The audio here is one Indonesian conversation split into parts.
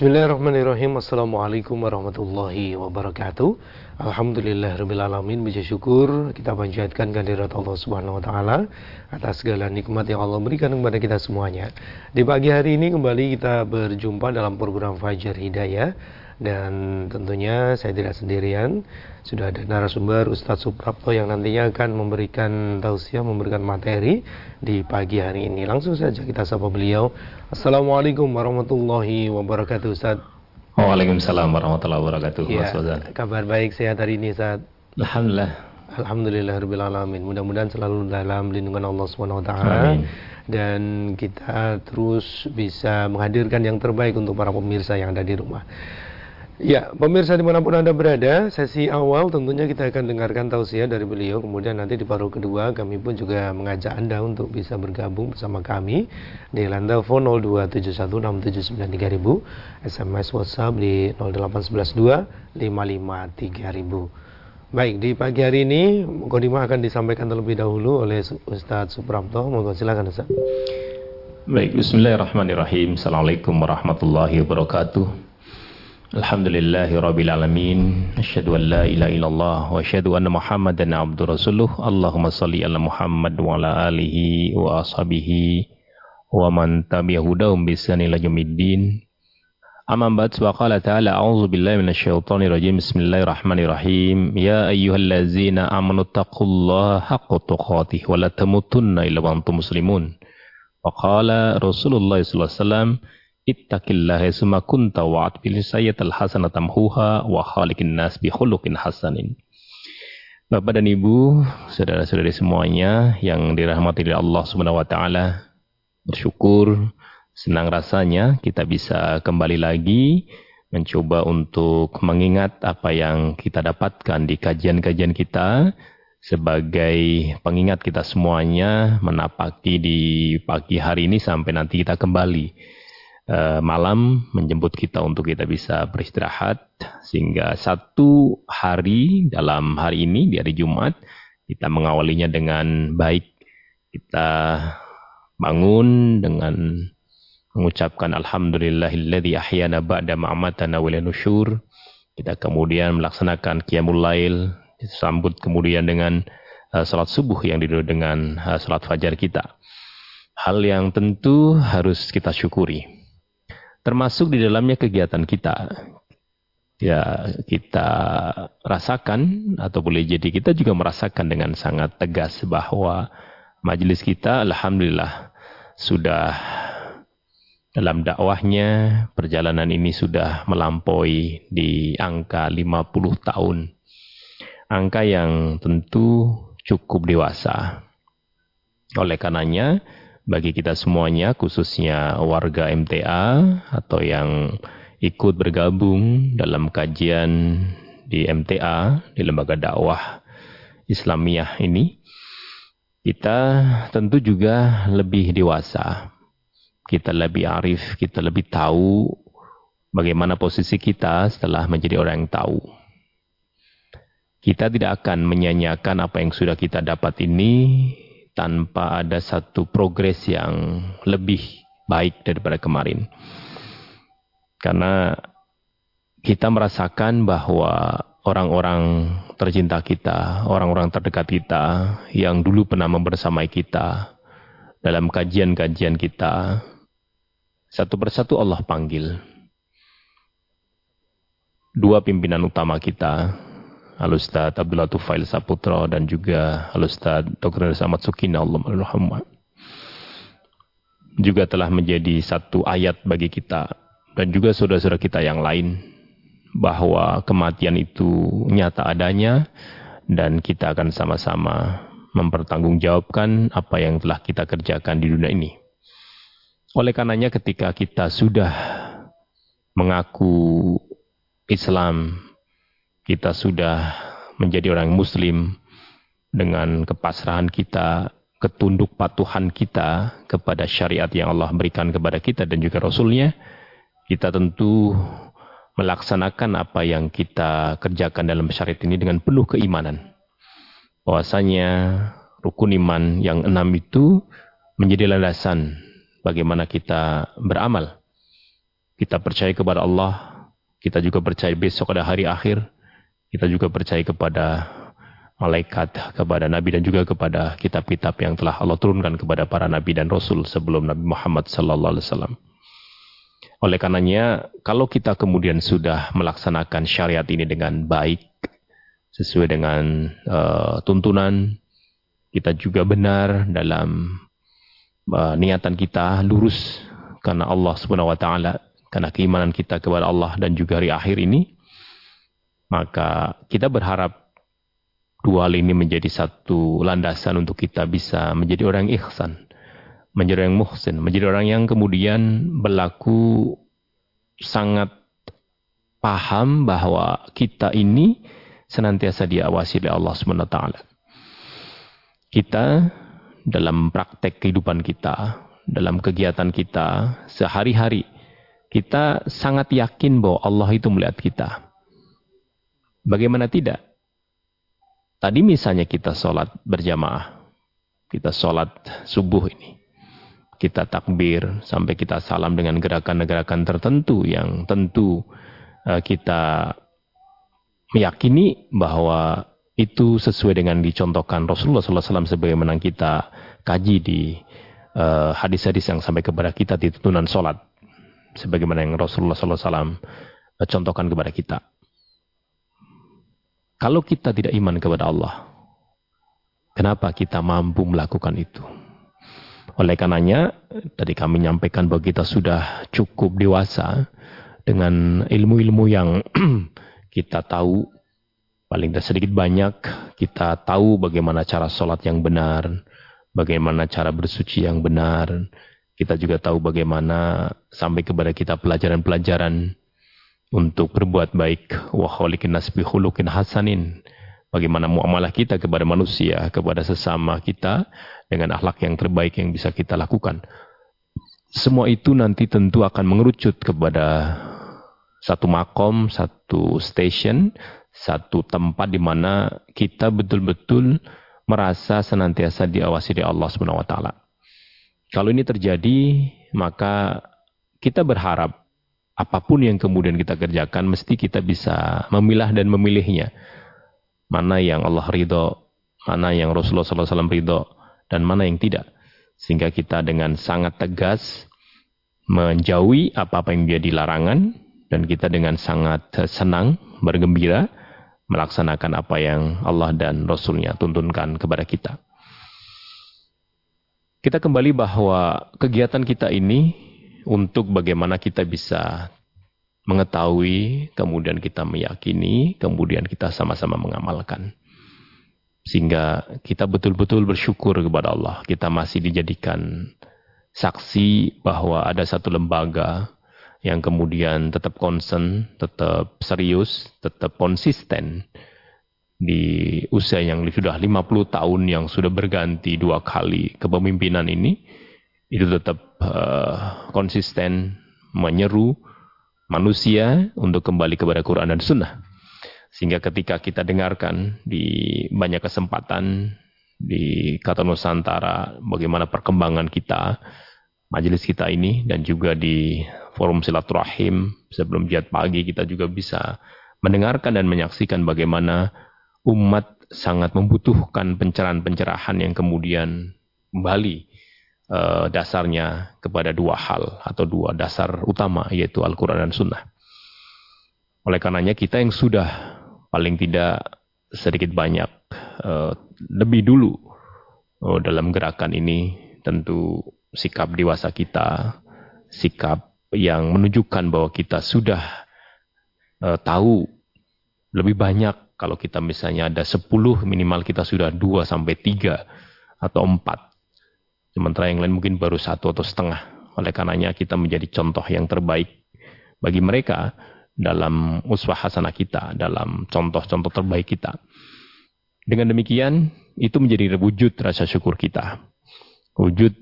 Bismillahirrahmanirrahim. Assalamualaikum warahmatullahi wabarakatuh. Alhamdulillah rabbil syukur kita panjatkan kehadirat Allah Subhanahu wa taala atas segala nikmat yang Allah berikan kepada kita semuanya. Di pagi hari ini kembali kita berjumpa dalam program Fajar Hidayah dan tentunya saya tidak sendirian. Sudah ada narasumber Ustadz Suprapto yang nantinya akan memberikan tausiah memberikan materi di pagi hari ini. Langsung saja kita sapa beliau. Assalamualaikum warahmatullahi wabarakatuh Ustadz. Waalaikumsalam warahmatullahi wabarakatuh ya, kabar baik sehat hari ini Ustadz? Alhamdulillah. Alhamdulillah alamin. Mudah-mudahan selalu dalam lindungan Allah wa taala. Dan kita terus bisa menghadirkan yang terbaik untuk para pemirsa yang ada di rumah. Ya, pemirsa di mana pun Anda berada, sesi awal tentunya kita akan dengarkan tausiah dari beliau. Kemudian nanti di paruh kedua kami pun juga mengajak Anda untuk bisa bergabung bersama kami di lantai phone 02716793000, SMS WhatsApp di 08112553000. Baik, di pagi hari ini Kodimah akan disampaikan terlebih dahulu oleh Ustadz Suprapto. Monggo silakan Ustadz. Baik, bismillahirrahmanirrahim. Assalamualaikum warahmatullahi wabarakatuh. Alhamdulillahi Rabbil Alamin. Asyadu an la ilaha illallah Wa asyadu anna Muhammadan abdu rasuluh. Allahumma salli ala Muhammad Wa ala alihi wa ashabihi Wa man tabi'ahudahum bisani la jumiddin Amma ba'd wa qala ta'ala A'udzu billahi minasyaitonir rajim. Bismillahirrahmanirrahim Ya ayyuhallazina amanu taqullaha haqqa tuqatih Wa la tamutunna illa wa antum muslimun. Wa qala Rasulullah sallallahu alaihi wasallam Ittaqillaha summa kunta wa'at bil sayyatal hasanata tamhuha wa khaliqin nas bi khuluqin hasanin. Bapak dan Ibu, saudara-saudari semuanya yang dirahmati oleh Allah Subhanahu wa taala, bersyukur senang rasanya kita bisa kembali lagi mencoba untuk mengingat apa yang kita dapatkan di kajian-kajian kita sebagai pengingat kita semuanya menapaki di pagi hari ini sampai nanti kita kembali Eh, malam menjemput kita untuk kita bisa beristirahat sehingga satu hari dalam hari ini di hari Jumat kita mengawalinya dengan baik. Kita bangun dengan mengucapkan alhamdulillahilladzi ahyana ba'da ma'amatana wa nusyur. Kita kemudian melaksanakan qiyamul lail. Disambut kemudian dengan uh, salat subuh yang diduduk dengan uh, salat fajar kita. Hal yang tentu harus kita syukuri termasuk di dalamnya kegiatan kita. Ya, kita rasakan atau boleh jadi kita juga merasakan dengan sangat tegas bahwa majelis kita alhamdulillah sudah dalam dakwahnya perjalanan ini sudah melampaui di angka 50 tahun. Angka yang tentu cukup dewasa. Oleh karenanya, bagi kita semuanya, khususnya warga MTA atau yang ikut bergabung dalam kajian di MTA, di lembaga dakwah Islamiyah ini, kita tentu juga lebih dewasa. Kita lebih arif, kita lebih tahu bagaimana posisi kita setelah menjadi orang yang tahu. Kita tidak akan menyanyiakan apa yang sudah kita dapat ini tanpa ada satu progres yang lebih baik daripada kemarin. Karena kita merasakan bahwa orang-orang tercinta kita, orang-orang terdekat kita yang dulu pernah membersamai kita dalam kajian-kajian kita, satu persatu Allah panggil. Dua pimpinan utama kita, Al-Ustaz Abdullah Tufail Saputra dan juga Al-Ustaz Dr. Ahmad Sukina Allah juga telah menjadi satu ayat bagi kita dan juga saudara-saudara kita yang lain bahwa kematian itu nyata adanya dan kita akan sama-sama mempertanggungjawabkan apa yang telah kita kerjakan di dunia ini. Oleh karenanya ketika kita sudah mengaku Islam kita sudah menjadi orang muslim dengan kepasrahan kita, ketunduk patuhan kita kepada syariat yang Allah berikan kepada kita dan juga Rasulnya, kita tentu melaksanakan apa yang kita kerjakan dalam syariat ini dengan penuh keimanan. Bahwasanya rukun iman yang enam itu menjadi landasan bagaimana kita beramal. Kita percaya kepada Allah, kita juga percaya besok ada hari akhir, kita juga percaya kepada malaikat, kepada nabi dan juga kepada kitab-kitab yang telah Allah turunkan kepada para nabi dan rasul sebelum Nabi Muhammad sallallahu alaihi wasallam. Oleh karenanya, kalau kita kemudian sudah melaksanakan syariat ini dengan baik, sesuai dengan uh, tuntunan, kita juga benar dalam uh, niatan kita lurus karena Allah Subhanahu wa taala, karena keimanan kita kepada Allah dan juga hari akhir ini, maka kita berharap dua hal ini menjadi satu landasan untuk kita bisa menjadi orang yang ihsan, menjadi orang yang muhsin, menjadi orang yang kemudian berlaku sangat paham bahwa kita ini senantiasa diawasi oleh Allah taala. Kita dalam praktek kehidupan kita, dalam kegiatan kita sehari-hari, kita sangat yakin bahwa Allah itu melihat kita. Bagaimana tidak? Tadi misalnya kita sholat berjamaah. Kita sholat subuh ini. Kita takbir sampai kita salam dengan gerakan-gerakan tertentu yang tentu uh, kita meyakini bahwa itu sesuai dengan dicontohkan Rasulullah SAW sebagaimana kita kaji di uh, hadis-hadis yang sampai kepada kita di tuntunan sholat. Sebagaimana yang Rasulullah SAW uh, contohkan kepada kita. Kalau kita tidak iman kepada Allah, kenapa kita mampu melakukan itu? Oleh karenanya, tadi kami nyampaikan bahwa kita sudah cukup dewasa dengan ilmu-ilmu yang kita tahu, paling tidak sedikit banyak, kita tahu bagaimana cara sholat yang benar, bagaimana cara bersuci yang benar, kita juga tahu bagaimana sampai kepada kita pelajaran-pelajaran untuk berbuat baik. Wa khaliqin nas bi hasanin. Bagaimana muamalah kita kepada manusia kepada sesama kita dengan akhlak yang terbaik yang bisa kita lakukan. Semua itu nanti tentu akan mengerucut kepada satu makom satu station satu tempat di mana kita betul-betul merasa senantiasa diawasi oleh Allah Subhanahu kalau ini terjadi maka kita berharap apa pun yang kemudian kita kerjakan, mesti kita bisa memilah dan memilihnya. Mana yang Allah ridho, mana yang Rasulullah SAW ridho, dan mana yang tidak. Sehingga kita dengan sangat tegas menjauhi apa-apa yang menjadi larangan, dan kita dengan sangat senang, bergembira, melaksanakan apa yang Allah dan Rasulnya tuntunkan kepada kita. Kita kembali bahwa kegiatan kita ini untuk bagaimana kita bisa mengetahui, kemudian kita meyakini, kemudian kita sama-sama mengamalkan. Sehingga kita betul-betul bersyukur kepada Allah. Kita masih dijadikan saksi bahwa ada satu lembaga yang kemudian tetap concern, tetap serius, tetap konsisten di usia yang sudah 50 tahun yang sudah berganti dua kali kepemimpinan ini itu tetap uh, konsisten menyeru manusia untuk kembali kepada Quran dan Sunnah. Sehingga ketika kita dengarkan di banyak kesempatan di Kata Nusantara bagaimana perkembangan kita, majelis kita ini dan juga di forum silaturahim sebelum jihad pagi kita juga bisa mendengarkan dan menyaksikan bagaimana umat sangat membutuhkan pencerahan-pencerahan yang kemudian kembali uh, dasarnya kepada dua hal atau dua dasar utama yaitu Al-Quran dan Sunnah. Oleh karenanya kita yang sudah paling tidak sedikit banyak uh, lebih dulu uh, dalam gerakan ini tentu sikap dewasa kita, sikap yang menunjukkan bahwa kita sudah uh, tahu lebih banyak kalau kita misalnya ada 10 minimal kita sudah 2 sampai 3 atau 4 Sementara yang lain mungkin baru satu atau setengah. Oleh karenanya kita menjadi contoh yang terbaik bagi mereka dalam uswah hasanah kita, dalam contoh-contoh terbaik kita. Dengan demikian, itu menjadi wujud rasa syukur kita. Wujud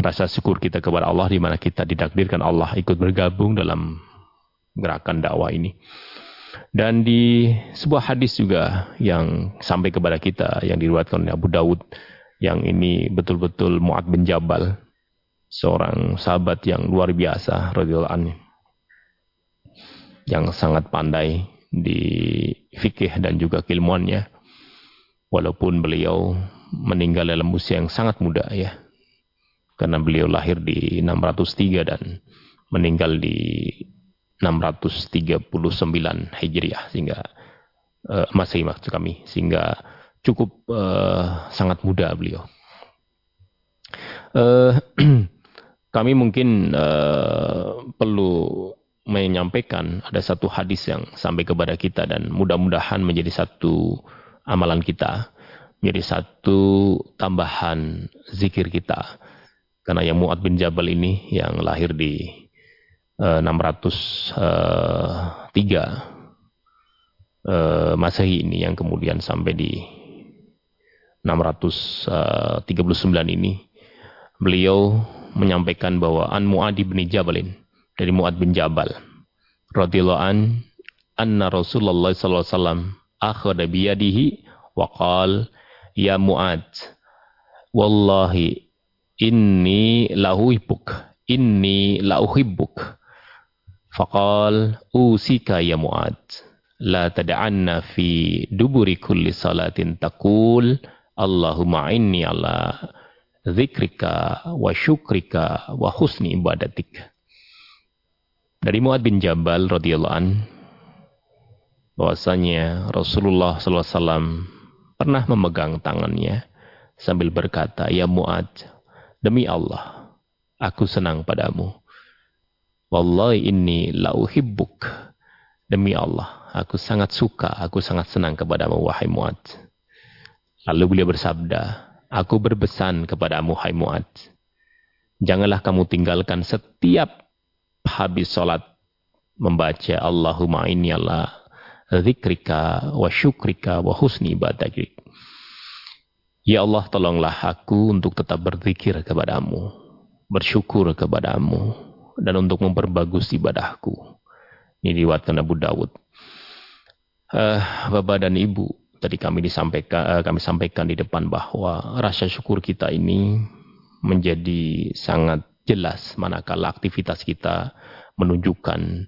rasa syukur kita kepada Allah di mana kita didakdirkan Allah ikut bergabung dalam gerakan dakwah ini. Dan di sebuah hadis juga yang sampai kepada kita yang diriwayatkan oleh Abu Dawud yang ini betul-betul Mu'ad bin Jabal, seorang sahabat yang luar biasa radhiyallahu yang sangat pandai di fikih dan juga keilmuannya. Walaupun beliau meninggal dalam usia yang sangat muda ya. Karena beliau lahir di 603 dan meninggal di 639 Hijriah sehingga uh, masih maksud kami sehingga cukup uh, sangat muda beliau. Uh, kami mungkin uh, perlu menyampaikan ada satu hadis yang sampai kepada kita dan mudah-mudahan menjadi satu amalan kita, menjadi satu tambahan zikir kita. Karena yang Mu'ad bin Jabal ini yang lahir di uh, 603 uh, Masehi ini yang kemudian sampai di 639 ini beliau menyampaikan bahwa an Mu'ad bin Jabalin dari Mu'ad bin Jabal radhiyallahu an anna Rasulullah sallallahu alaihi wasallam akhadha bi yadihi wa qala ya Mu'ad wallahi inni lahu ibuk inni la uhibbuk faqal usika ya Mu'ad la tad'anna fi duburi kulli salatin taqul Allahumma inni ala zikrika wa syukrika wa husni ibadatik. Dari Muad bin Jabal radhiyallahu an bahwasanya Rasulullah SAW pernah memegang tangannya sambil berkata, "Ya Muad, demi Allah, aku senang padamu. Wallahi inni la uhibbuk." Demi Allah, aku sangat suka, aku sangat senang kepadamu wahai Muad. Lalu beliau bersabda, Aku berbesan kepadamu hai Mu'ad. Janganlah kamu tinggalkan setiap habis sholat membaca Allahumma inni ala zikrika wa syukrika wa husni ibadatik. Ya Allah tolonglah aku untuk tetap berzikir kepadamu, bersyukur kepadamu, dan untuk memperbagus ibadahku. Ini diwatkan Abu Dawud. Uh, Bapak dan Ibu, tadi kami disampaikan uh, kami sampaikan di depan bahwa rasa syukur kita ini menjadi sangat jelas manakala aktivitas kita menunjukkan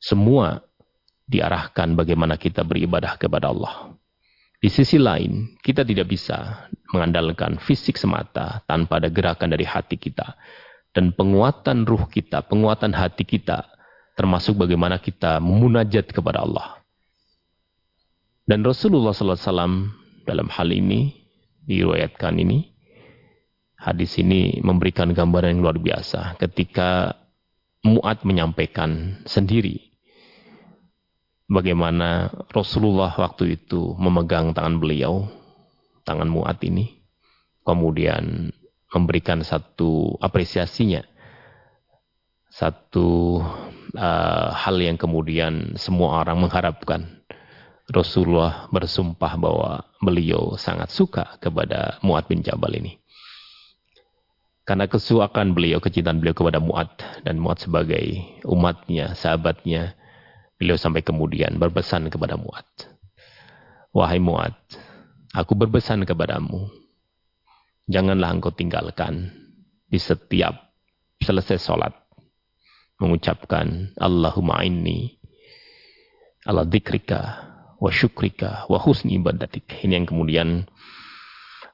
semua diarahkan bagaimana kita beribadah kepada Allah. Di sisi lain, kita tidak bisa mengandalkan fisik semata tanpa ada gerakan dari hati kita. Dan penguatan ruh kita, penguatan hati kita, termasuk bagaimana kita memunajat kepada Allah. Dan Rasulullah SAW dalam hal ini, diriwayatkan ini, hadis ini memberikan gambaran yang luar biasa ketika Mu'ad menyampaikan sendiri bagaimana Rasulullah waktu itu memegang tangan beliau, tangan Mu'ad ini, kemudian memberikan satu apresiasinya, satu uh, hal yang kemudian semua orang mengharapkan Rasulullah bersumpah bahwa beliau sangat suka kepada Mu'ad bin Jabal ini. Karena kesuakan beliau, kecintaan beliau kepada Mu'ad dan Mu'ad sebagai umatnya, sahabatnya, beliau sampai kemudian berpesan kepada Mu'ad. Wahai Mu'ad, aku berpesan kepadamu, janganlah engkau tinggalkan di setiap selesai sholat mengucapkan Allahumma inni ala dzikrika wa syukrika wa husni ibadatik. Ini yang kemudian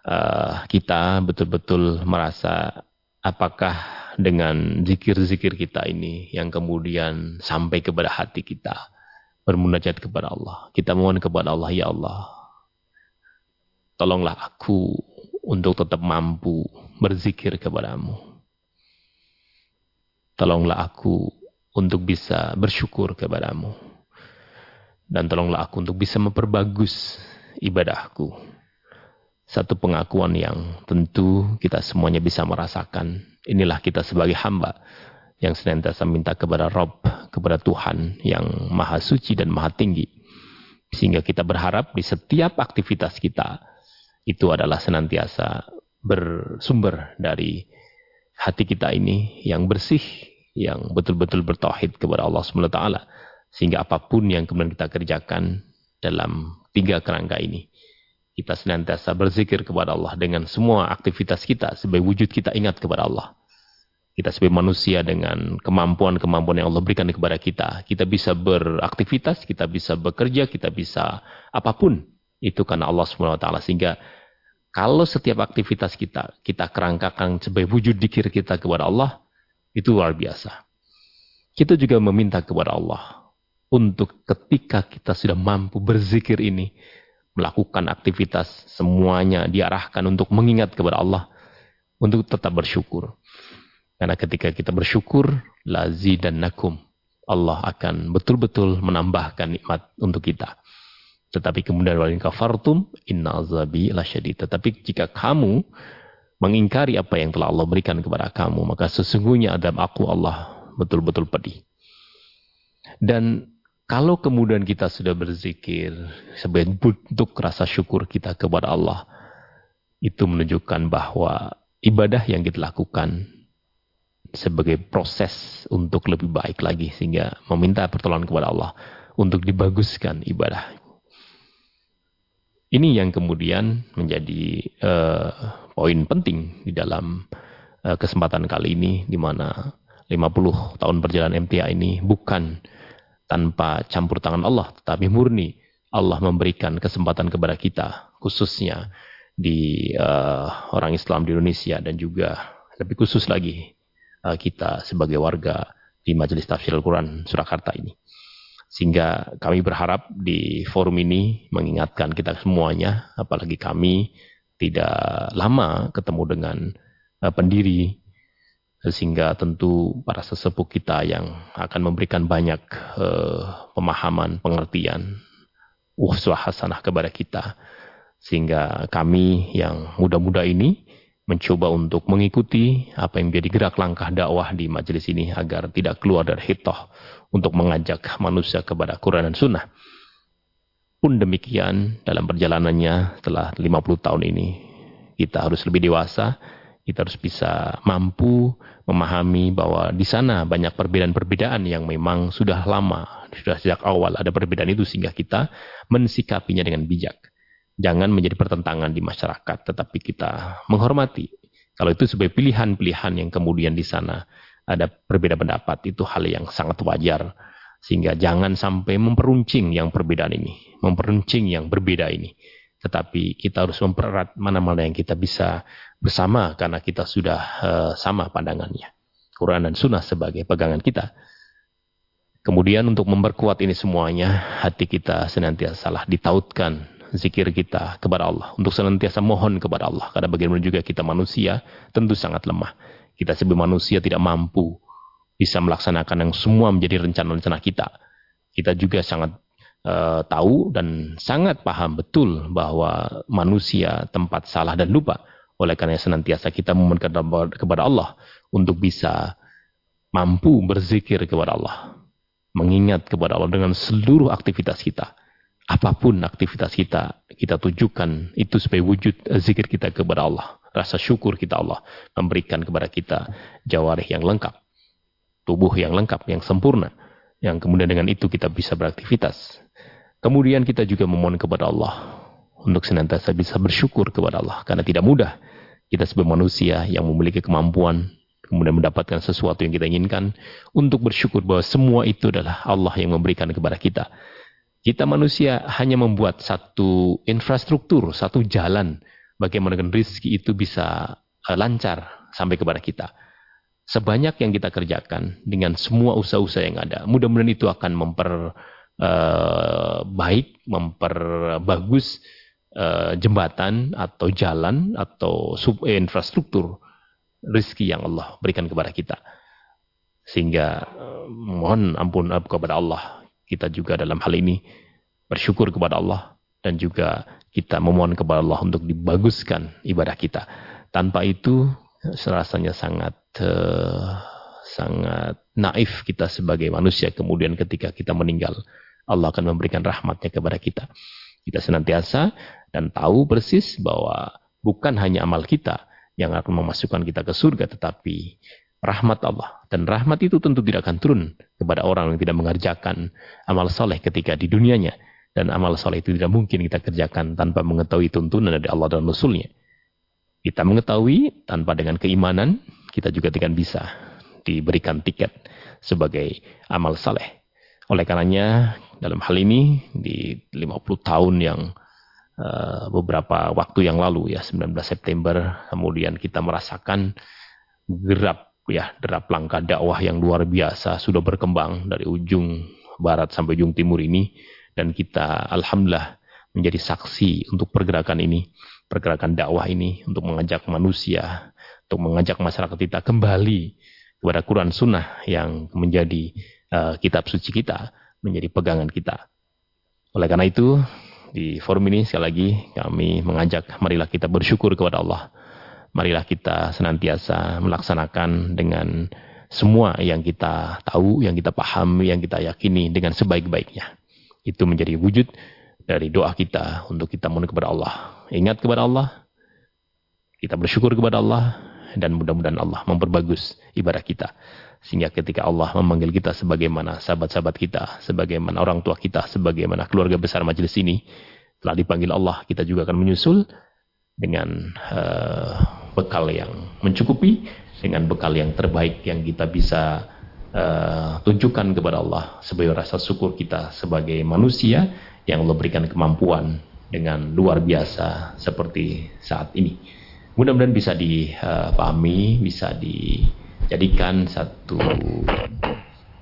uh, kita betul-betul merasa apakah dengan zikir-zikir kita ini yang kemudian sampai kepada hati kita bermunajat kepada Allah. Kita mohon kepada Allah, ya Allah, tolonglah aku untuk tetap mampu berzikir kepadamu. Tolonglah aku untuk bisa bersyukur kepadamu dan tolonglah aku untuk bisa memperbagus ibadahku. Satu pengakuan yang tentu kita semuanya bisa merasakan. Inilah kita sebagai hamba yang senantiasa minta kepada Rob, kepada Tuhan yang maha suci dan maha tinggi. Sehingga kita berharap di setiap aktivitas kita itu adalah senantiasa bersumber dari hati kita ini yang bersih, yang betul-betul bertauhid kepada Allah SWT sehingga apa pun yang kemudian kita kerjakan dalam tiga kerangka ini, kita senantiasa berzikir kepada Allah dengan semua aktivitas kita sebagai wujud kita ingat kepada Allah. Kita sebagai manusia dengan kemampuan-kemampuan yang Allah berikan kepada kita. Kita bisa beraktivitas, kita bisa bekerja, kita bisa apa pun. Itu karena Allah SWT. Sehingga kalau setiap aktivitas kita, kita kerangkakan sebagai wujud dikir kita kepada Allah, itu luar biasa. Kita juga meminta kepada Allah untuk ketika kita sudah mampu berzikir ini, melakukan aktivitas semuanya diarahkan untuk mengingat kepada Allah, untuk tetap bersyukur. Karena ketika kita bersyukur, lazi dan nakum, Allah akan betul-betul menambahkan nikmat untuk kita. Tetapi kemudian walin kafartum, inna azabi lasyadid. Tetapi jika kamu mengingkari apa yang telah Allah berikan kepada kamu, maka sesungguhnya adab aku Allah betul-betul pedih. Dan kalau kemudian kita sudah berzikir sebagai bentuk rasa syukur kita kepada Allah, itu menunjukkan bahwa ibadah yang kita lakukan sebagai proses untuk lebih baik lagi sehingga meminta pertolongan kepada Allah untuk dibaguskan ibadah. Ini yang kemudian menjadi uh, poin penting di dalam uh, kesempatan kali ini di mana 50 tahun perjalanan MTA ini bukan tanpa campur tangan Allah tetapi murni Allah memberikan kesempatan kepada kita khususnya di uh, orang Islam di Indonesia dan juga lebih khusus lagi uh, kita sebagai warga di Majelis Tafsir Al-Quran Surakarta ini. Sehingga kami berharap di forum ini mengingatkan kita semuanya, apalagi kami tidak lama ketemu dengan uh, pendiri, sehingga tentu para sesepuh kita yang akan memberikan banyak uh, pemahaman, pengertian, uswah hasanah kepada kita. Sehingga kami yang muda-muda ini mencoba untuk mengikuti apa yang menjadi gerak langkah dakwah di majelis ini agar tidak keluar dari hitoh untuk mengajak manusia kepada Quran dan Sunnah. Pun demikian dalam perjalanannya setelah 50 tahun ini kita harus lebih dewasa, kita harus bisa mampu memahami bahwa di sana banyak perbedaan-perbedaan yang memang sudah lama, sudah sejak awal ada perbedaan itu sehingga kita mensikapinya dengan bijak jangan menjadi pertentangan di masyarakat, tetapi kita menghormati. Kalau itu sebagai pilihan-pilihan yang kemudian di sana ada berbeda pendapat, itu hal yang sangat wajar. Sehingga jangan sampai memperuncing yang perbedaan ini, memperuncing yang berbeda ini. Tetapi kita harus mempererat mana-mana yang kita bisa bersama karena kita sudah uh, sama pandangannya. Quran dan Sunnah sebagai pegangan kita. Kemudian untuk memperkuat ini semuanya, hati kita senantiasa salah ditautkan zikir kita kepada Allah. Untuk senantiasa mohon kepada Allah. Karena bagaimana juga kita manusia tentu sangat lemah. Kita sebagai manusia tidak mampu bisa melaksanakan yang semua menjadi rencana-rencana kita. Kita juga sangat uh, tahu dan sangat paham betul bahwa manusia tempat salah dan lupa. Oleh karena senantiasa kita memohon kepada Allah untuk bisa mampu berzikir kepada Allah. Mengingat kepada Allah dengan seluruh aktivitas kita apa pun aktivitas kita, kita tujukan itu sebagai wujud zikir kita kepada Allah. Rasa syukur kita Allah memberikan kepada kita jawarih yang lengkap, tubuh yang lengkap, yang sempurna. Yang kemudian dengan itu kita bisa beraktivitas. Kemudian kita juga memohon kepada Allah untuk senantiasa bisa bersyukur kepada Allah. Karena tidak mudah kita sebagai manusia yang memiliki kemampuan kemudian mendapatkan sesuatu yang kita inginkan untuk bersyukur bahwa semua itu adalah Allah yang memberikan kepada kita kita manusia hanya membuat satu infrastruktur, satu jalan bagaimana rezeki itu bisa uh, lancar sampai kepada kita. Sebanyak yang kita kerjakan dengan semua usaha-usaha yang ada, mudah-mudahan itu akan memperbaik, uh, memperbagus uh, jembatan atau jalan atau sub eh, infrastruktur rezeki yang Allah berikan kepada kita. Sehingga uh, mohon ampun kepada Allah kita juga dalam hal ini bersyukur kepada Allah dan juga kita memohon kepada Allah untuk dibaguskan ibadah kita. Tanpa itu rasanya sangat uh, sangat naif kita sebagai manusia kemudian ketika kita meninggal Allah akan memberikan rahmatnya kepada kita. Kita senantiasa dan tahu persis bahwa bukan hanya amal kita yang akan memasukkan kita ke surga tetapi rahmat Allah. Dan rahmat itu tentu tidak akan turun kepada orang yang tidak mengerjakan amal soleh ketika di dunianya. Dan amal soleh itu tidak mungkin kita kerjakan tanpa mengetahui tuntunan dari Allah dan Rasulnya. Kita mengetahui tanpa dengan keimanan, kita juga dengan bisa diberikan tiket sebagai amal saleh. Oleh karenanya dalam hal ini di 50 tahun yang uh, beberapa waktu yang lalu ya 19 September kemudian kita merasakan gerap ya derap langkah dakwah yang luar biasa sudah berkembang dari ujung barat sampai ujung timur ini. Dan kita alhamdulillah menjadi saksi untuk pergerakan ini pergerakan dakwah ini untuk mengajak manusia untuk mengajak masyarakat kita kembali kepada Quran Sunnah yang menjadi uh, kitab suci kita menjadi pegangan kita. Oleh karena itu, di forum ini sekali lagi kami mengajak marilah kita bersyukur kepada Allah. Marilah kita senantiasa melaksanakan dengan semua yang kita tahu, yang kita pahami, yang kita yakini dengan sebaik-baiknya. Itu menjadi wujud dari doa kita untuk kita mohon kepada Allah. Ingat kepada Allah, kita bersyukur kepada Allah, dan mudah-mudahan Allah memperbagus ibadah kita. Sehingga ketika Allah memanggil kita sebagaimana sahabat-sahabat kita, sebagaimana orang tua kita, sebagaimana keluarga besar majelis ini, telah dipanggil Allah, kita juga akan menyusul dengan uh, bekal yang mencukupi, dengan bekal yang terbaik yang kita bisa uh, tunjukkan kepada Allah sebagai rasa syukur kita sebagai manusia yang Allah berikan kemampuan dengan luar biasa seperti saat ini. Mudah-mudahan bisa dipahami, bisa di jadikan satu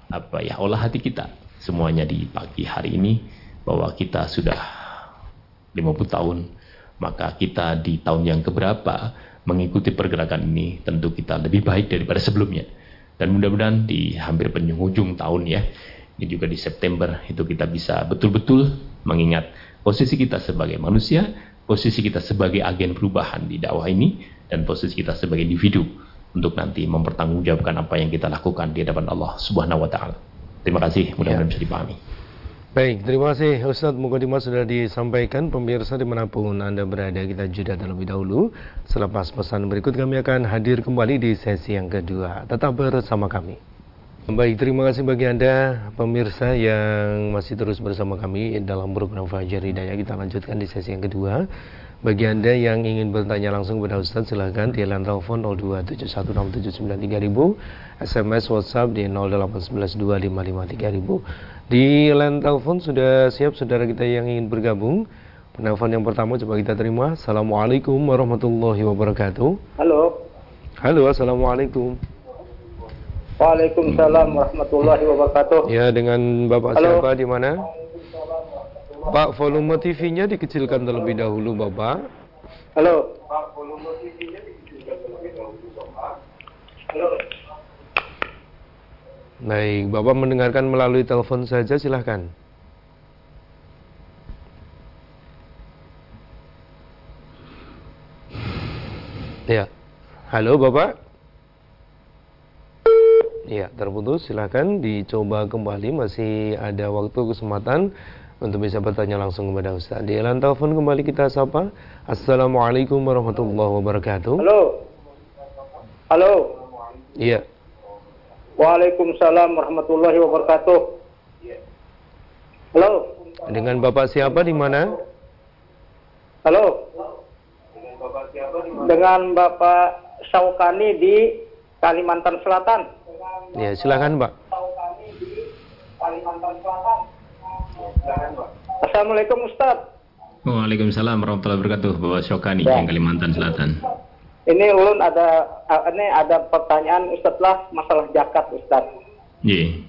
apa ya olah hati kita. Semuanya di pagi hari ini bahwa kita sudah 50 tahun maka kita di tahun yang keberapa mengikuti pergerakan ini tentu kita lebih baik daripada sebelumnya. Dan mudah-mudahan di hampir penghujung tahun ya ini juga di September itu kita bisa betul-betul mengingat posisi kita sebagai manusia posisi kita sebagai agen perubahan di dakwah ini dan posisi kita sebagai individu untuk nanti mempertanggungjawabkan apa yang kita lakukan di hadapan Allah Subhanahu wa taala. Terima kasih, mudah-mudahan ya. bisa dipahami. Baik, terima kasih Ustaz. Mukadimah sudah disampaikan Pemirsa di mana pun Anda berada. Kita jeda terlebih dahulu. Selepas pesan berikut kami akan hadir kembali di sesi yang kedua. Tetap bersama kami. Baik, terima kasih bagi Anda pemirsa yang masih terus bersama kami dalam program Fajar Hidayah. Kita lanjutkan di sesi yang kedua bagi Anda yang ingin bertanya langsung kepada Ustaz silahkan di line telepon 02716793000 SMS WhatsApp di 08112553000 Di line telepon sudah siap saudara kita yang ingin bergabung. Penelpon yang pertama coba kita terima. Assalamualaikum warahmatullahi wabarakatuh. Halo. Halo Assalamualaikum. Waalaikumsalam warahmatullahi wabarakatuh. Ya dengan Bapak Halo. siapa di mana? Pak, volume TV-nya dikecilkan terlebih dahulu, Bapak. Halo. Pak, volume TV-nya dikecilkan terlebih dahulu, Bapak. Halo. Baik, Bapak mendengarkan melalui telepon saja, silahkan. Ya. Halo, Bapak. Ya, terputus. Silahkan dicoba kembali. Masih ada waktu kesempatan untuk bisa bertanya langsung kepada Ustaz. Di line telepon kembali kita sapa. Assalamualaikum warahmatullahi wabarakatuh. Halo. Halo. Iya. Waalaikumsalam warahmatullahi wabarakatuh. Halo. Dengan Bapak siapa di mana? Halo. Dengan Bapak Saukani di Kalimantan Selatan. Ya, silakan, Pak. Kalimantan Selatan. Assalamualaikum Ustaz. Waalaikumsalam warahmatullahi wabarakatuh. Bapak Syokani ya. yang Kalimantan Selatan. Ini ulun ada ini ada pertanyaan Ustaz lah masalah zakat Ustaz. Iya.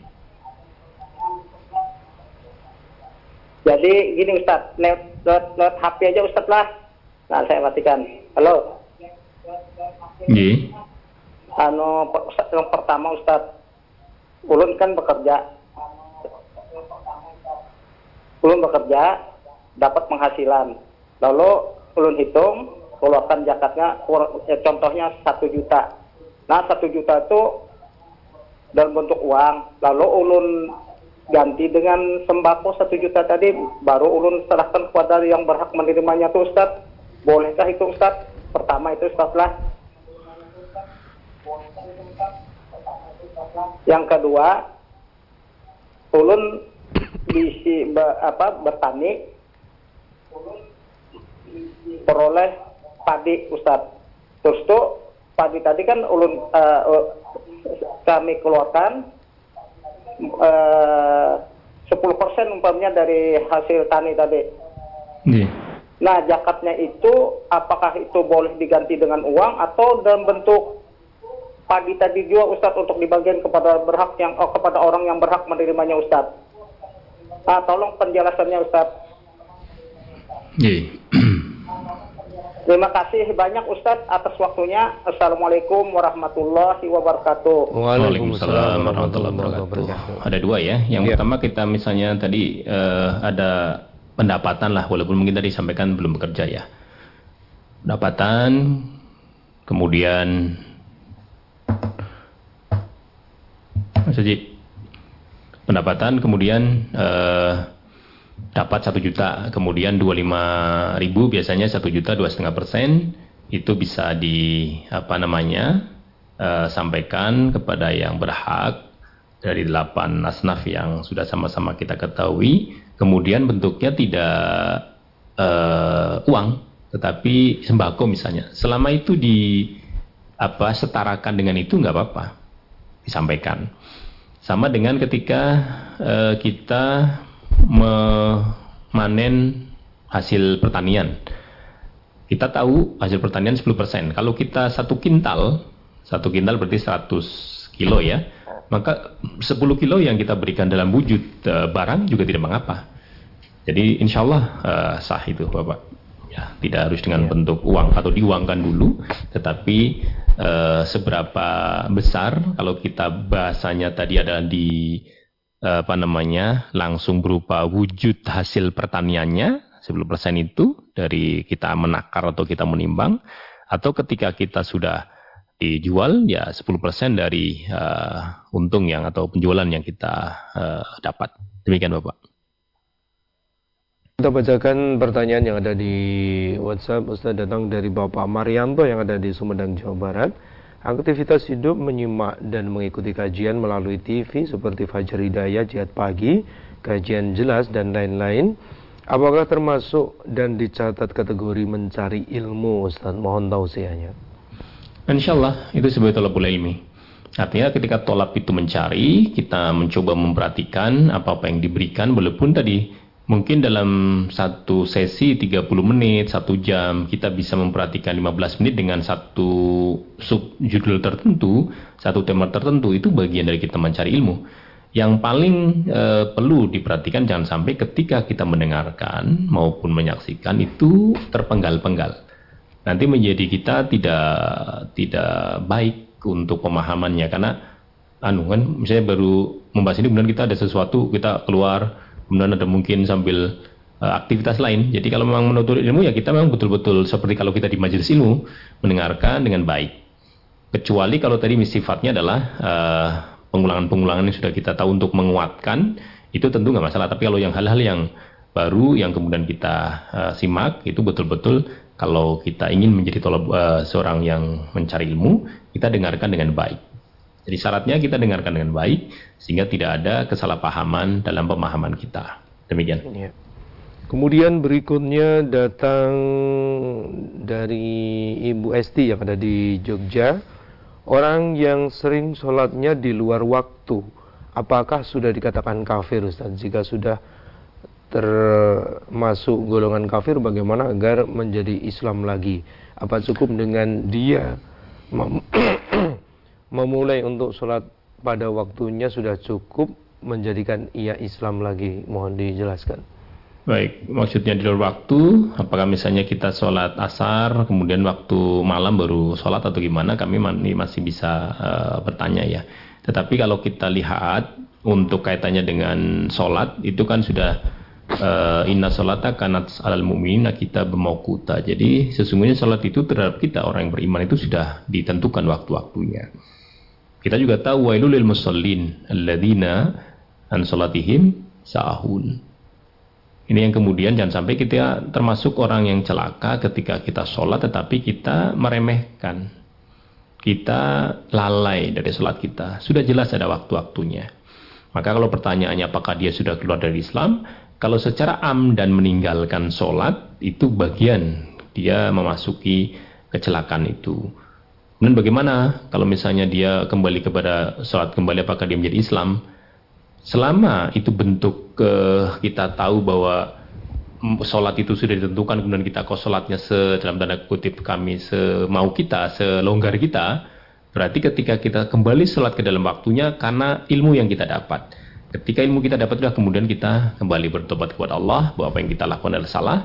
Jadi gini Ustaz, lewat, lewat, lewat HP aja Ustaz lah. Nah saya matikan. Halo. Iya. Anu yang pertama Ustaz, ulun kan bekerja ulun bekerja dapat penghasilan. Lalu ulun hitung keluarkan zakatnya eh, contohnya satu juta. Nah satu juta itu dalam bentuk uang. Lalu ulun ganti dengan sembako satu juta tadi baru ulun serahkan kepada yang berhak menerimanya tuh Ustaz. Bolehkah itu Ustaz? Pertama itu Ustaz lah. Yang kedua ulun bisi be, apa bertani peroleh padi Ustaz terus tuh pagi tadi kan ulun uh, uh, kami keluarkan uh, 10% umpamanya dari hasil tani tadi. Iya. Nah, zakatnya itu apakah itu boleh diganti dengan uang atau dalam bentuk pagi tadi juga Ustadz untuk dibagian kepada berhak yang oh, kepada orang yang berhak menerimanya Ustadz. Nah, tolong penjelasannya Ustadz. Iya. Terima kasih banyak Ustadz atas waktunya. Assalamualaikum warahmatullahi wabarakatuh. Waalaikumsalam warahmatullahi wabarakatuh. Ada dua ya. Yang Iya. pertama kita misalnya tadi eh, ada pendapatan lah, walaupun mungkin tadi sampaikan belum bekerja ya. Pendapatan, kemudian Mas Haji, pendapatan kemudian eh, dapat satu juta, kemudian 25 ribu biasanya satu juta dua setengah persen itu bisa di apa namanya eh, sampaikan kepada yang berhak dari delapan asnaf yang sudah sama-sama kita ketahui. Kemudian bentuknya tidak eh, uang, tetapi sembako misalnya. Selama itu di apa setarakan dengan itu nggak apa-apa disampaikan. Sama dengan ketika eh, kita memanen hasil pertanian. Kita tahu hasil pertanian 10%. Kalau kita satu kintal, satu kintal berarti 100 kilo ya, maka 10 kilo yang kita berikan dalam wujud eh, barang juga tidak mengapa. Jadi insya Allah eh, sah itu Bapak. Ya, tidak harus dengan bentuk uang atau diuangkan dulu, tetapi eh, seberapa besar kalau kita bahasanya tadi adalah di eh, apa namanya langsung berupa wujud hasil pertaniannya 10% itu dari kita menakar atau kita menimbang atau ketika kita sudah dijual ya 10% dari eh, untung yang atau penjualan yang kita eh, dapat. Demikian Bapak. Kita bacakan pertanyaan yang ada di WhatsApp Ustaz datang dari Bapak Marianto yang ada di Sumedang, Jawa Barat. Aktivitas hidup menyimak dan mengikuti kajian melalui TV seperti Fajar Hidayah, Jihad Pagi, kajian jelas dan lain-lain. Apakah termasuk dan dicatat kategori mencari ilmu Ustaz? Mohon tausiahnya. Insya Allah itu sebagai tolabul ilmi. Artinya ketika tolab itu mencari, kita mencoba memperhatikan apa-apa yang diberikan, walaupun tadi mungkin dalam satu sesi 30 menit, satu jam, kita bisa memperhatikan 15 menit dengan satu sub judul tertentu, satu tema tertentu, itu bagian dari kita mencari ilmu. Yang paling eh, perlu diperhatikan jangan sampai ketika kita mendengarkan maupun menyaksikan itu terpenggal-penggal. Nanti menjadi kita tidak tidak baik untuk pemahamannya karena anu kan misalnya baru membahas ini kemudian kita ada sesuatu kita keluar kemudian ada mungkin sambil eh, aktivitas lain. Jadi kalau memang menuntut ilmu ya kita memang betul-betul seperti kalau kita di majelis ilmu mendengarkan dengan baik. Kecuali kalau tadi sifatnya adalah eh, pengulangan-pengulangan yang sudah kita tahu untuk menguatkan itu tentu nggak masalah. Tapi kalau yang hal-hal yang baru yang kemudian kita eh, simak itu betul-betul kalau kita ingin menjadi tolab, eh, seorang yang mencari ilmu kita dengarkan dengan baik. Jadi syaratnya kita dengarkan dengan baik sehingga tidak ada kesalahpahaman dalam pemahaman kita. Demikian. Ya. Kemudian berikutnya datang dari Ibu Esti yang ada di Jogja. Orang yang sering sholatnya di luar waktu, apakah sudah dikatakan kafir Ustaz? Jika sudah termasuk golongan kafir, bagaimana agar menjadi Islam lagi? Apa cukup dengan dia memulai untuk sholat pada waktunya sudah cukup menjadikan ia Islam lagi? Mohon dijelaskan. Baik, maksudnya di luar waktu, apakah misalnya kita sholat asar, kemudian waktu malam baru sholat atau gimana, kami masih bisa eh, bertanya ya. Tetapi kalau kita lihat untuk kaitannya dengan sholat, itu kan sudah eh, inna sholata kanat alal mu'minina kita bermaukuta. Jadi sesungguhnya sholat itu terhadap kita, orang yang beriman itu sudah ditentukan waktu-waktunya. Kita juga tahu wailul lil musallin alladzina an sholatihim sahun. Ini yang kemudian jangan sampai kita termasuk orang yang celaka ketika kita sholat tetapi kita meremehkan. Kita lalai dari sholat kita. Sudah jelas ada waktu-waktunya. Maka kalau pertanyaannya apakah dia sudah keluar dari Islam? Kalau secara am dan meninggalkan sholat itu bagian dia memasuki kecelakaan itu. Dan bagaimana kalau misalnya dia kembali kepada sholat kembali apakah dia menjadi Islam? Selama itu bentuk uh, kita tahu bahwa sholat itu sudah ditentukan kemudian kita kok sholatnya se dalam tanda kutip kami semau kita, selonggar kita, berarti ketika kita kembali sholat ke dalam waktunya karena ilmu yang kita dapat. Ketika ilmu kita dapat sudah kemudian kita kembali bertobat kepada Allah bahwa apa yang kita lakukan adalah salah.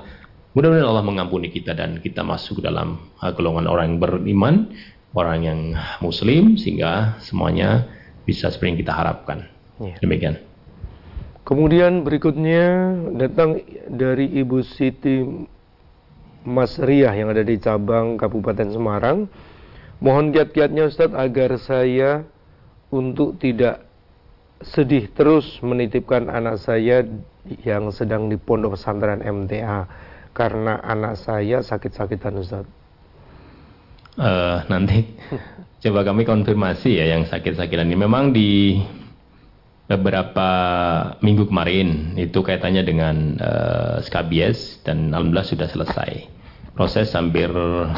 Mudah-mudahan Allah mengampuni kita dan kita masuk dalam uh, golongan orang yang beriman, orang yang muslim sehingga semuanya bisa seperti yang kita harapkan. Ya. Demikian. Kemudian berikutnya datang dari Ibu Siti Mas Riah yang ada di cabang Kabupaten Semarang. Mohon kiat-kiatnya Ustadz agar saya untuk tidak sedih terus menitipkan anak saya yang sedang di pondok pesantren MTA karena anak saya sakit-sakitan Ustadz. Uh, nanti coba kami konfirmasi ya yang sakit-sakitan ini. Memang di beberapa minggu kemarin itu kaitannya dengan uh, skabies dan alhamdulillah sudah selesai. Proses hampir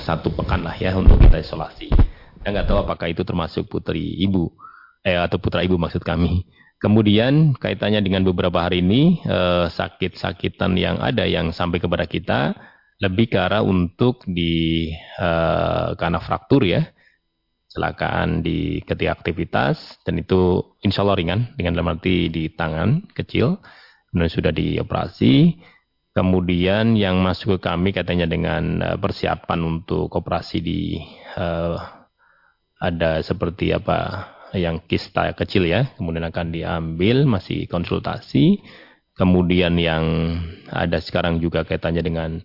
satu pekan lah ya untuk kita isolasi. Saya nggak tahu apakah itu termasuk putri ibu eh atau putra ibu maksud kami. Kemudian kaitannya dengan beberapa hari ini uh, sakit-sakitan yang ada yang sampai kepada kita lebih ke arah untuk di uh, karena fraktur ya kecelakaan di ketika aktivitas dan itu insya Allah ringan dengan dalam arti di tangan kecil kemudian sudah dioperasi. Kemudian yang masuk ke kami katanya dengan uh, persiapan untuk operasi di uh, ada seperti apa yang kista kecil ya kemudian akan diambil masih konsultasi. Kemudian yang ada sekarang juga kaitannya dengan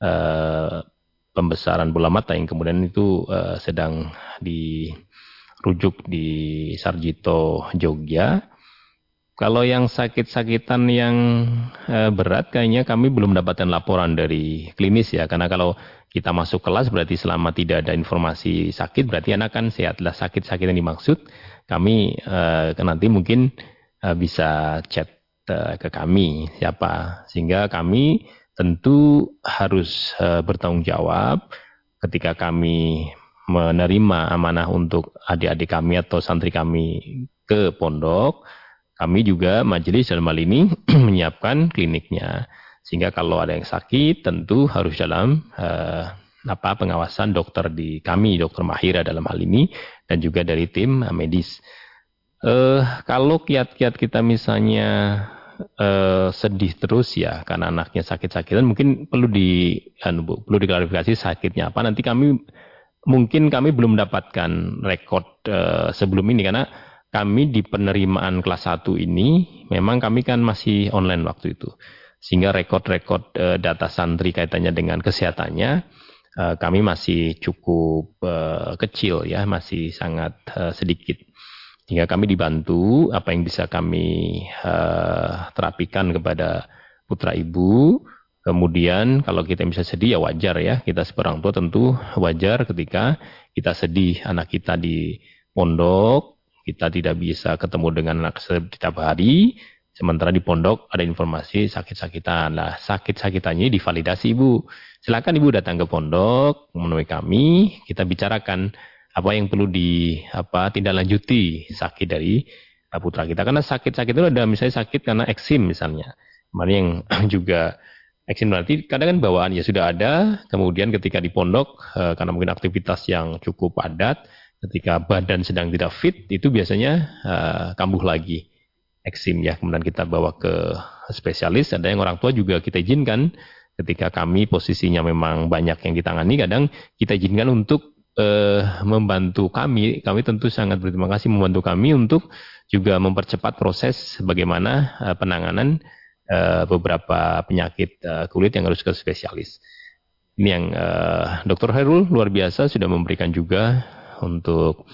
uh, pembesaran bola mata yang kemudian itu uh, sedang dirujuk di Sarjito Jogja. Kalau yang sakit-sakitan yang uh, berat kayaknya kami belum dapatkan laporan dari klinis ya. Karena kalau kita masuk kelas berarti selama tidak ada informasi sakit berarti anak kan sehatlah. Sakit-sakit yang dimaksud kami uh, nanti mungkin uh, bisa chat uh, ke kami siapa. Sehingga kami tentu harus uh, bertanggung jawab ketika kami menerima amanah untuk adik-adik kami atau santri kami ke pondok, kami juga majelis dalam hal ini menyiapkan kliniknya. Sehingga kalau ada yang sakit tentu harus dalam uh, apa pengawasan dokter di kami, dokter Mahira dalam hal ini dan juga dari tim medis. Uh, kalau kiat-kiat kita misalnya uh, sedih terus ya karena anaknya sakit-sakitan mungkin perlu di anu Bu, perlu diklarifikasi sakitnya apa. Nanti kami mungkin kami belum mendapatkan rekod uh, sebelum ini karena kami di penerimaan kelas 1 ini memang kami kan masih online waktu itu. Sehingga rekod-rekod uh, data santri kaitannya dengan kesehatannya uh, kami masih cukup uh, kecil ya masih sangat uh, sedikit sehingga kami dibantu apa yang bisa kami uh, terapikan kepada putra ibu. Kemudian kalau kita bisa sedih ya wajar ya. Kita sebagai orang tua tentu wajar ketika kita sedih anak kita di pondok, kita tidak bisa ketemu dengan anak setiap hari. Sementara di pondok ada informasi sakit-sakitan. Nah, sakit-sakitannya divalidasi ibu. Silakan ibu datang ke pondok, menemui kami, kita bicarakan apa yang perlu di apa tindak lanjuti sakit dari putra kita. Karena sakit-sakit itu ada misalnya sakit karena eksim misalnya. Kemarin yang juga eksim berarti kadang kan bawaan ya sudah ada kemudian ketika di pondok uh, karena mungkin aktivitas yang cukup padat ketika badan sedang tidak fit itu biasanya uh, kambuh lagi eksim ya. Kemudian kita bawa ke spesialis ada yang orang tua juga kita izinkan. Ketika kami posisinya memang banyak yang ditangani kadang kita izinkan untuk eh, membantu kami, kami tentu sangat berterima kasih membantu kami untuk juga mempercepat proses bagaimana eh, penanganan eh, beberapa penyakit eh, kulit yang harus ke spesialis. Ini yang eh, Dr. Hairul luar biasa sudah memberikan juga untuk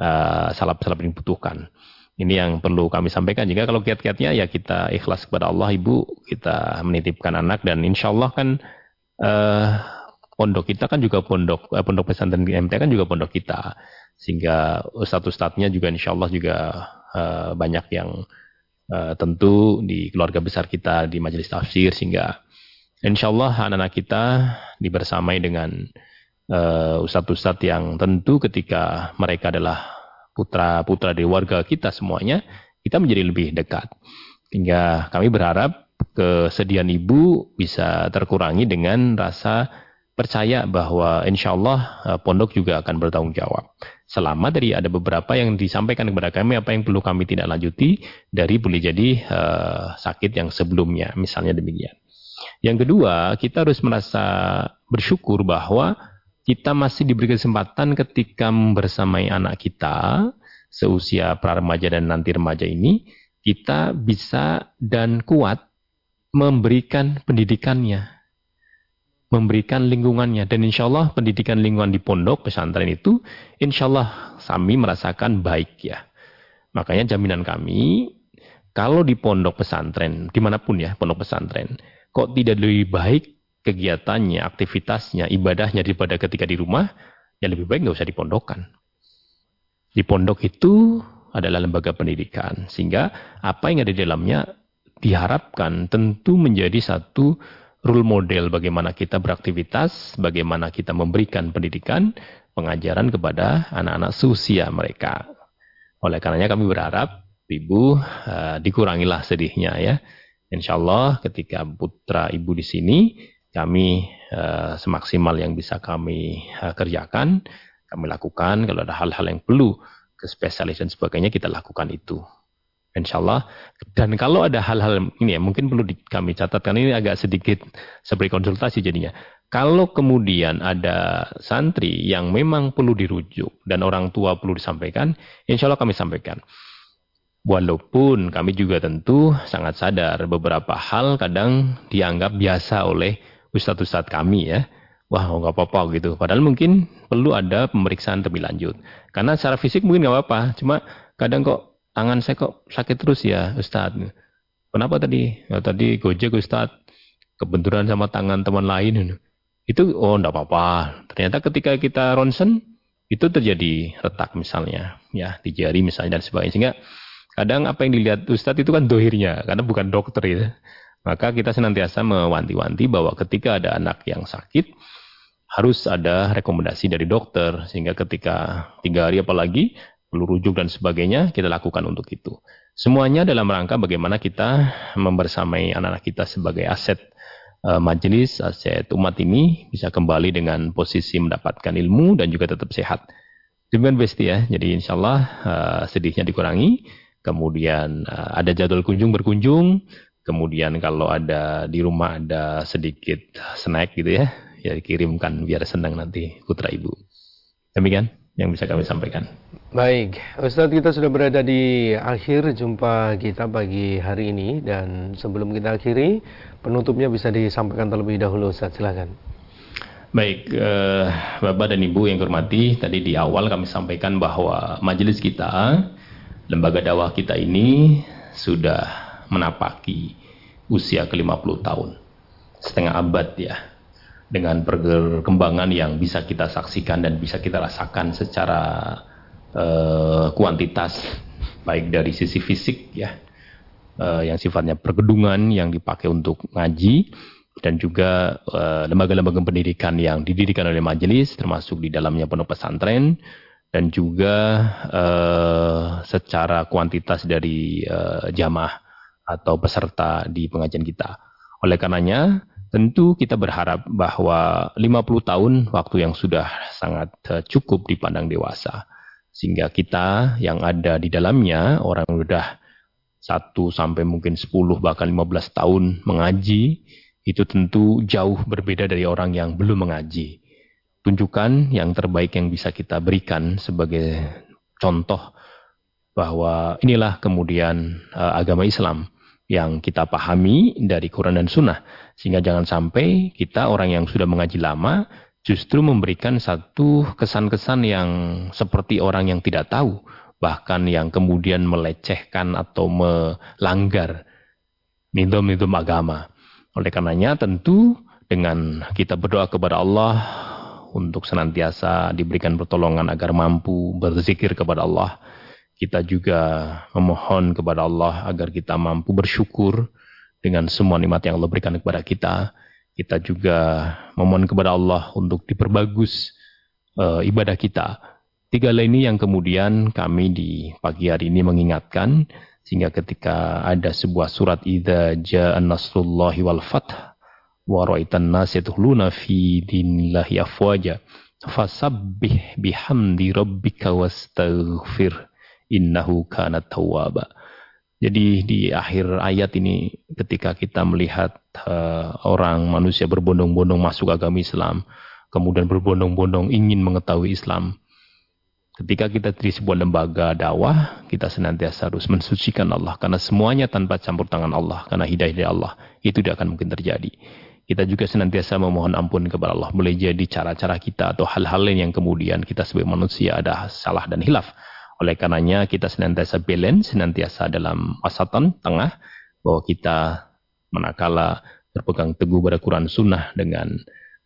eh, salap-salap yang dibutuhkan. Ini yang perlu kami sampaikan. Jika kalau kiat-kiatnya ya kita ikhlas kepada Allah, Ibu, kita menitipkan anak dan insya Allah kan uh, pondok kita kan juga pondok eh, pondok pesantren MT kan juga pondok kita sehingga ustadz-ustadznya juga insya Allah juga uh, banyak yang uh, tentu di keluarga besar kita di majelis tafsir sehingga insya Allah anak-anak kita dibersamai dengan uh, ustadz-ustadz yang tentu ketika mereka adalah putra-putra dari warga kita semuanya, kita menjadi lebih dekat. Hingga kami berharap kesedihan ibu bisa terkurangi dengan rasa percaya bahwa insya Allah uh, pondok juga akan bertanggung jawab. Selama dari ada beberapa yang disampaikan kepada kami apa yang perlu kami tidak lanjuti dari boleh jadi uh, sakit yang sebelumnya, misalnya demikian. Yang kedua, kita harus merasa bersyukur bahwa kita masih diberi kesempatan ketika bersamai anak kita seusia pra remaja dan nanti remaja ini, kita bisa dan kuat memberikan pendidikannya, memberikan lingkungannya. Dan insya Allah pendidikan lingkungan di pondok pesantren itu, insya Allah kami merasakan baik ya. Makanya jaminan kami, kalau di pondok pesantren, di mana pun ya pondok pesantren, kok tidak lebih baik kegiatannya, aktivitasnya, ibadahnya daripada ketika di rumah, ya lebih baik nggak usah dipondokkan. Di pondok itu adalah lembaga pendidikan, sehingga apa yang ada di dalamnya diharapkan tentu menjadi satu role model bagaimana kita beraktivitas, bagaimana kita memberikan pendidikan, pengajaran kepada anak-anak seusia mereka. Oleh karenanya kami berharap ibu uh, dikurangilah sedihnya ya. Insya Allah ketika putra ibu di sini kami uh, semaksimal yang bisa kami uh, kerjakan, kami lakukan. Kalau ada hal-hal yang perlu ke spesialis dan sebagainya kita lakukan itu. Insya Allah. Dan kalau ada hal-hal ini ya, mungkin perlu di, kami catatkan ini agak sedikit seperti konsultasi jadinya. Kalau kemudian ada santri yang memang perlu dirujuk dan orang tua perlu disampaikan, insya Allah kami sampaikan. Walaupun kami juga tentu sangat sadar beberapa hal kadang dianggap biasa oleh ustadz-ustadz kami ya. Wah nggak apa-apa gitu. Padahal mungkin perlu ada pemeriksaan lebih lanjut. Karena secara fisik mungkin nggak apa-apa. Cuma kadang kok tangan saya kok sakit terus ya Ustadz. Kenapa tadi? Ya, tadi gojek Ustadz. Kebenturan sama tangan teman lain. Itu oh enggak apa-apa. Ternyata ketika kita ronsen itu terjadi retak misalnya ya di jari misalnya dan sebagainya. Sehingga kadang apa yang dilihat Ustadz itu kan dohirnya karena bukan dokter itu. Maka kita senantiasa mewanti-wanti bahwa ketika ada anak yang sakit harus ada rekomendasi dari dokter sehingga ketika tiga hari apalagi rujuk dan sebagainya, kita lakukan untuk itu. Semuanya dalam rangka bagaimana kita membersamai anak-anak kita sebagai aset uh, majelis, aset umat ini bisa kembali dengan posisi mendapatkan ilmu dan juga tetap sehat. Demikian besti ya. Jadi insya Allah uh, sedihnya dikurangi. Kemudian uh, ada jadwal kunjung berkunjung. Kemudian kalau ada di rumah ada sedikit snack gitu ya, ya dikirimkan biar senang nanti putra ibu. Demikian yang bisa kami sampaikan. Baik, Ustadz kita sudah berada di akhir jumpa kita pagi hari ini dan sebelum kita akhiri penutupnya bisa disampaikan terlebih dahulu Ustadz silakan. Baik, eh, Bapak dan Ibu yang hormati, tadi di awal kami sampaikan bahwa majelis kita, lembaga dakwah kita ini sudah menapaki usia ke-50 tahun. Setengah abad ya dengan perkembangan yang bisa kita saksikan dan bisa kita rasakan secara uh, kuantitas baik dari sisi fisik ya uh, yang sifatnya pergedungan yang dipakai untuk ngaji dan juga uh, lembaga-lembaga pendidikan yang didirikan oleh majelis termasuk di dalamnya pondok pesantren dan juga uh, secara kuantitas dari uh, jamaah atau peserta di pengajian kita. Oleh karenanya Tentu kita berharap bahwa 50 tahun waktu yang sudah sangat eh, cukup dipandang dewasa. Sehingga kita yang ada di dalamnya, orang yang sudah 1 sampai mungkin 10 bahkan 15 tahun mengaji, itu tentu jauh berbeda dari orang yang belum mengaji. Tunjukkan yang terbaik yang bisa kita berikan sebagai contoh bahwa inilah kemudian uh, agama Islam yang kita pahami dari Quran dan Sunnah. Sehingga jangan sampai kita orang yang sudah mengaji lama justru memberikan satu kesan-kesan yang seperti orang yang tidak tahu. Bahkan yang kemudian melecehkan atau melanggar nidom-nidom agama. Oleh karenanya tentu dengan kita berdoa kepada Allah untuk senantiasa diberikan pertolongan agar mampu berzikir kepada Allah kita juga memohon kepada Allah agar kita mampu bersyukur dengan semua nikmat yang Allah berikan kepada kita. Kita juga memohon kepada Allah untuk diperbagus uh, ibadah kita. Tiga hal ini yang kemudian kami di pagi hari ini mengingatkan sehingga ketika ada sebuah surat idza jaa nasrullahi wal fath wa ra'aitan nas yadkhuluna fi dinillahi afwaja fasabbih bihamdi rabbika wastaghfir innahu kana tawwaba. Jadi di akhir ayat ini ketika kita melihat uh, orang manusia berbondong-bondong masuk agama Islam, kemudian berbondong-bondong ingin mengetahui Islam. Ketika kita di sebuah lembaga dakwah, kita senantiasa harus mensucikan Allah karena semuanya tanpa campur tangan Allah karena hidayah dari Allah itu tidak akan mungkin terjadi. Kita juga senantiasa memohon ampun kepada Allah. Boleh jadi cara-cara kita atau hal-hal lain yang kemudian kita sebagai manusia ada salah dan hilaf. Oleh karenanya kita senantiasa balance, senantiasa dalam wasatan tengah bahwa kita manakala berpegang teguh pada Quran Sunnah dengan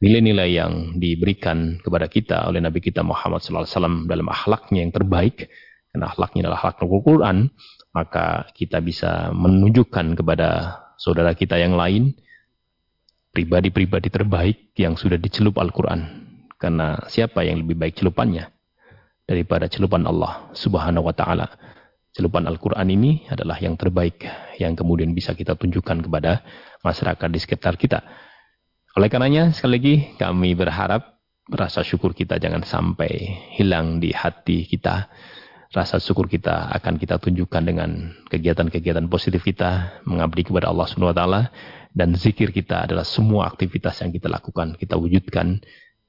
nilai-nilai yang diberikan kepada kita oleh Nabi kita Muhammad SAW dalam akhlaknya yang terbaik, karena akhlaknya adalah akhlak Al-Quran, maka kita bisa menunjukkan kepada saudara kita yang lain pribadi-pribadi terbaik yang sudah dicelup Al-Quran. Karena siapa yang lebih baik celupannya? Daripada celupan Allah Subhanahu wa taala. Celupan Al-Qur'an ini adalah yang terbaik yang kemudian bisa kita tunjukkan kepada masyarakat di sekitar kita. Oleh karenanya sekali lagi kami berharap rasa syukur kita jangan sampai hilang di hati kita. Rasa syukur kita akan kita tunjukkan dengan kegiatan-kegiatan positif kita mengabdi kepada Allah Subhanahu wa taala dan zikir kita adalah semua aktivitas yang kita lakukan, kita wujudkan,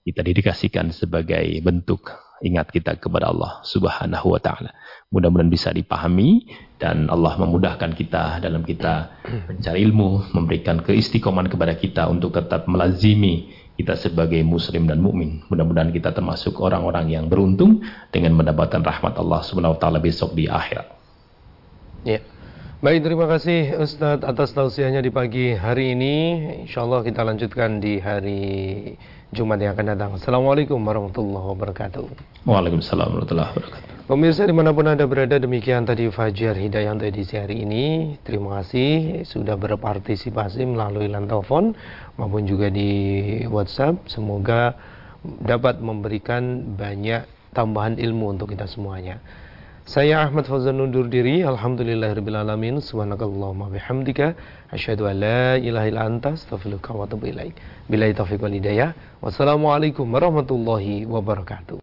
kita dedikasikan sebagai bentuk ingat kita kepada Allah Subhanahu wa taala. Mudah-mudahan bisa dipahami dan Allah memudahkan kita dalam kita mencari ilmu, memberikan keistiqomahan kepada kita untuk tetap melazimi kita sebagai muslim dan mukmin. Mudah-mudahan kita termasuk orang-orang yang beruntung dengan mendapatkan rahmat Allah Subhanahu wa taala besok di akhirat. Ya. Baik, terima kasih Ustadz atas tausiahnya di pagi hari ini. Insya Allah kita lanjutkan di hari Jumat yang akan datang. Assalamualaikum warahmatullahi wabarakatuh. Waalaikumsalam warahmatullahi wabarakatuh. Pemirsa di mana pun Anda berada, demikian tadi Fajar Hidayah untuk edisi hari ini. Terima kasih sudah berpartisipasi melalui telepon maupun juga di WhatsApp. Semoga dapat memberikan banyak tambahan ilmu untuk kita semuanya. Saya Ahmad Fauzan undur diri. Alhamdulillahirrahmanirrahim. Subhanakallahumma bihamdika. Asyhadu an la ilaha illa anta astaghfiruka wa. Billahi taufiq wal hidayah. Wassalamualaikum warahmatullahi wabarakatuh.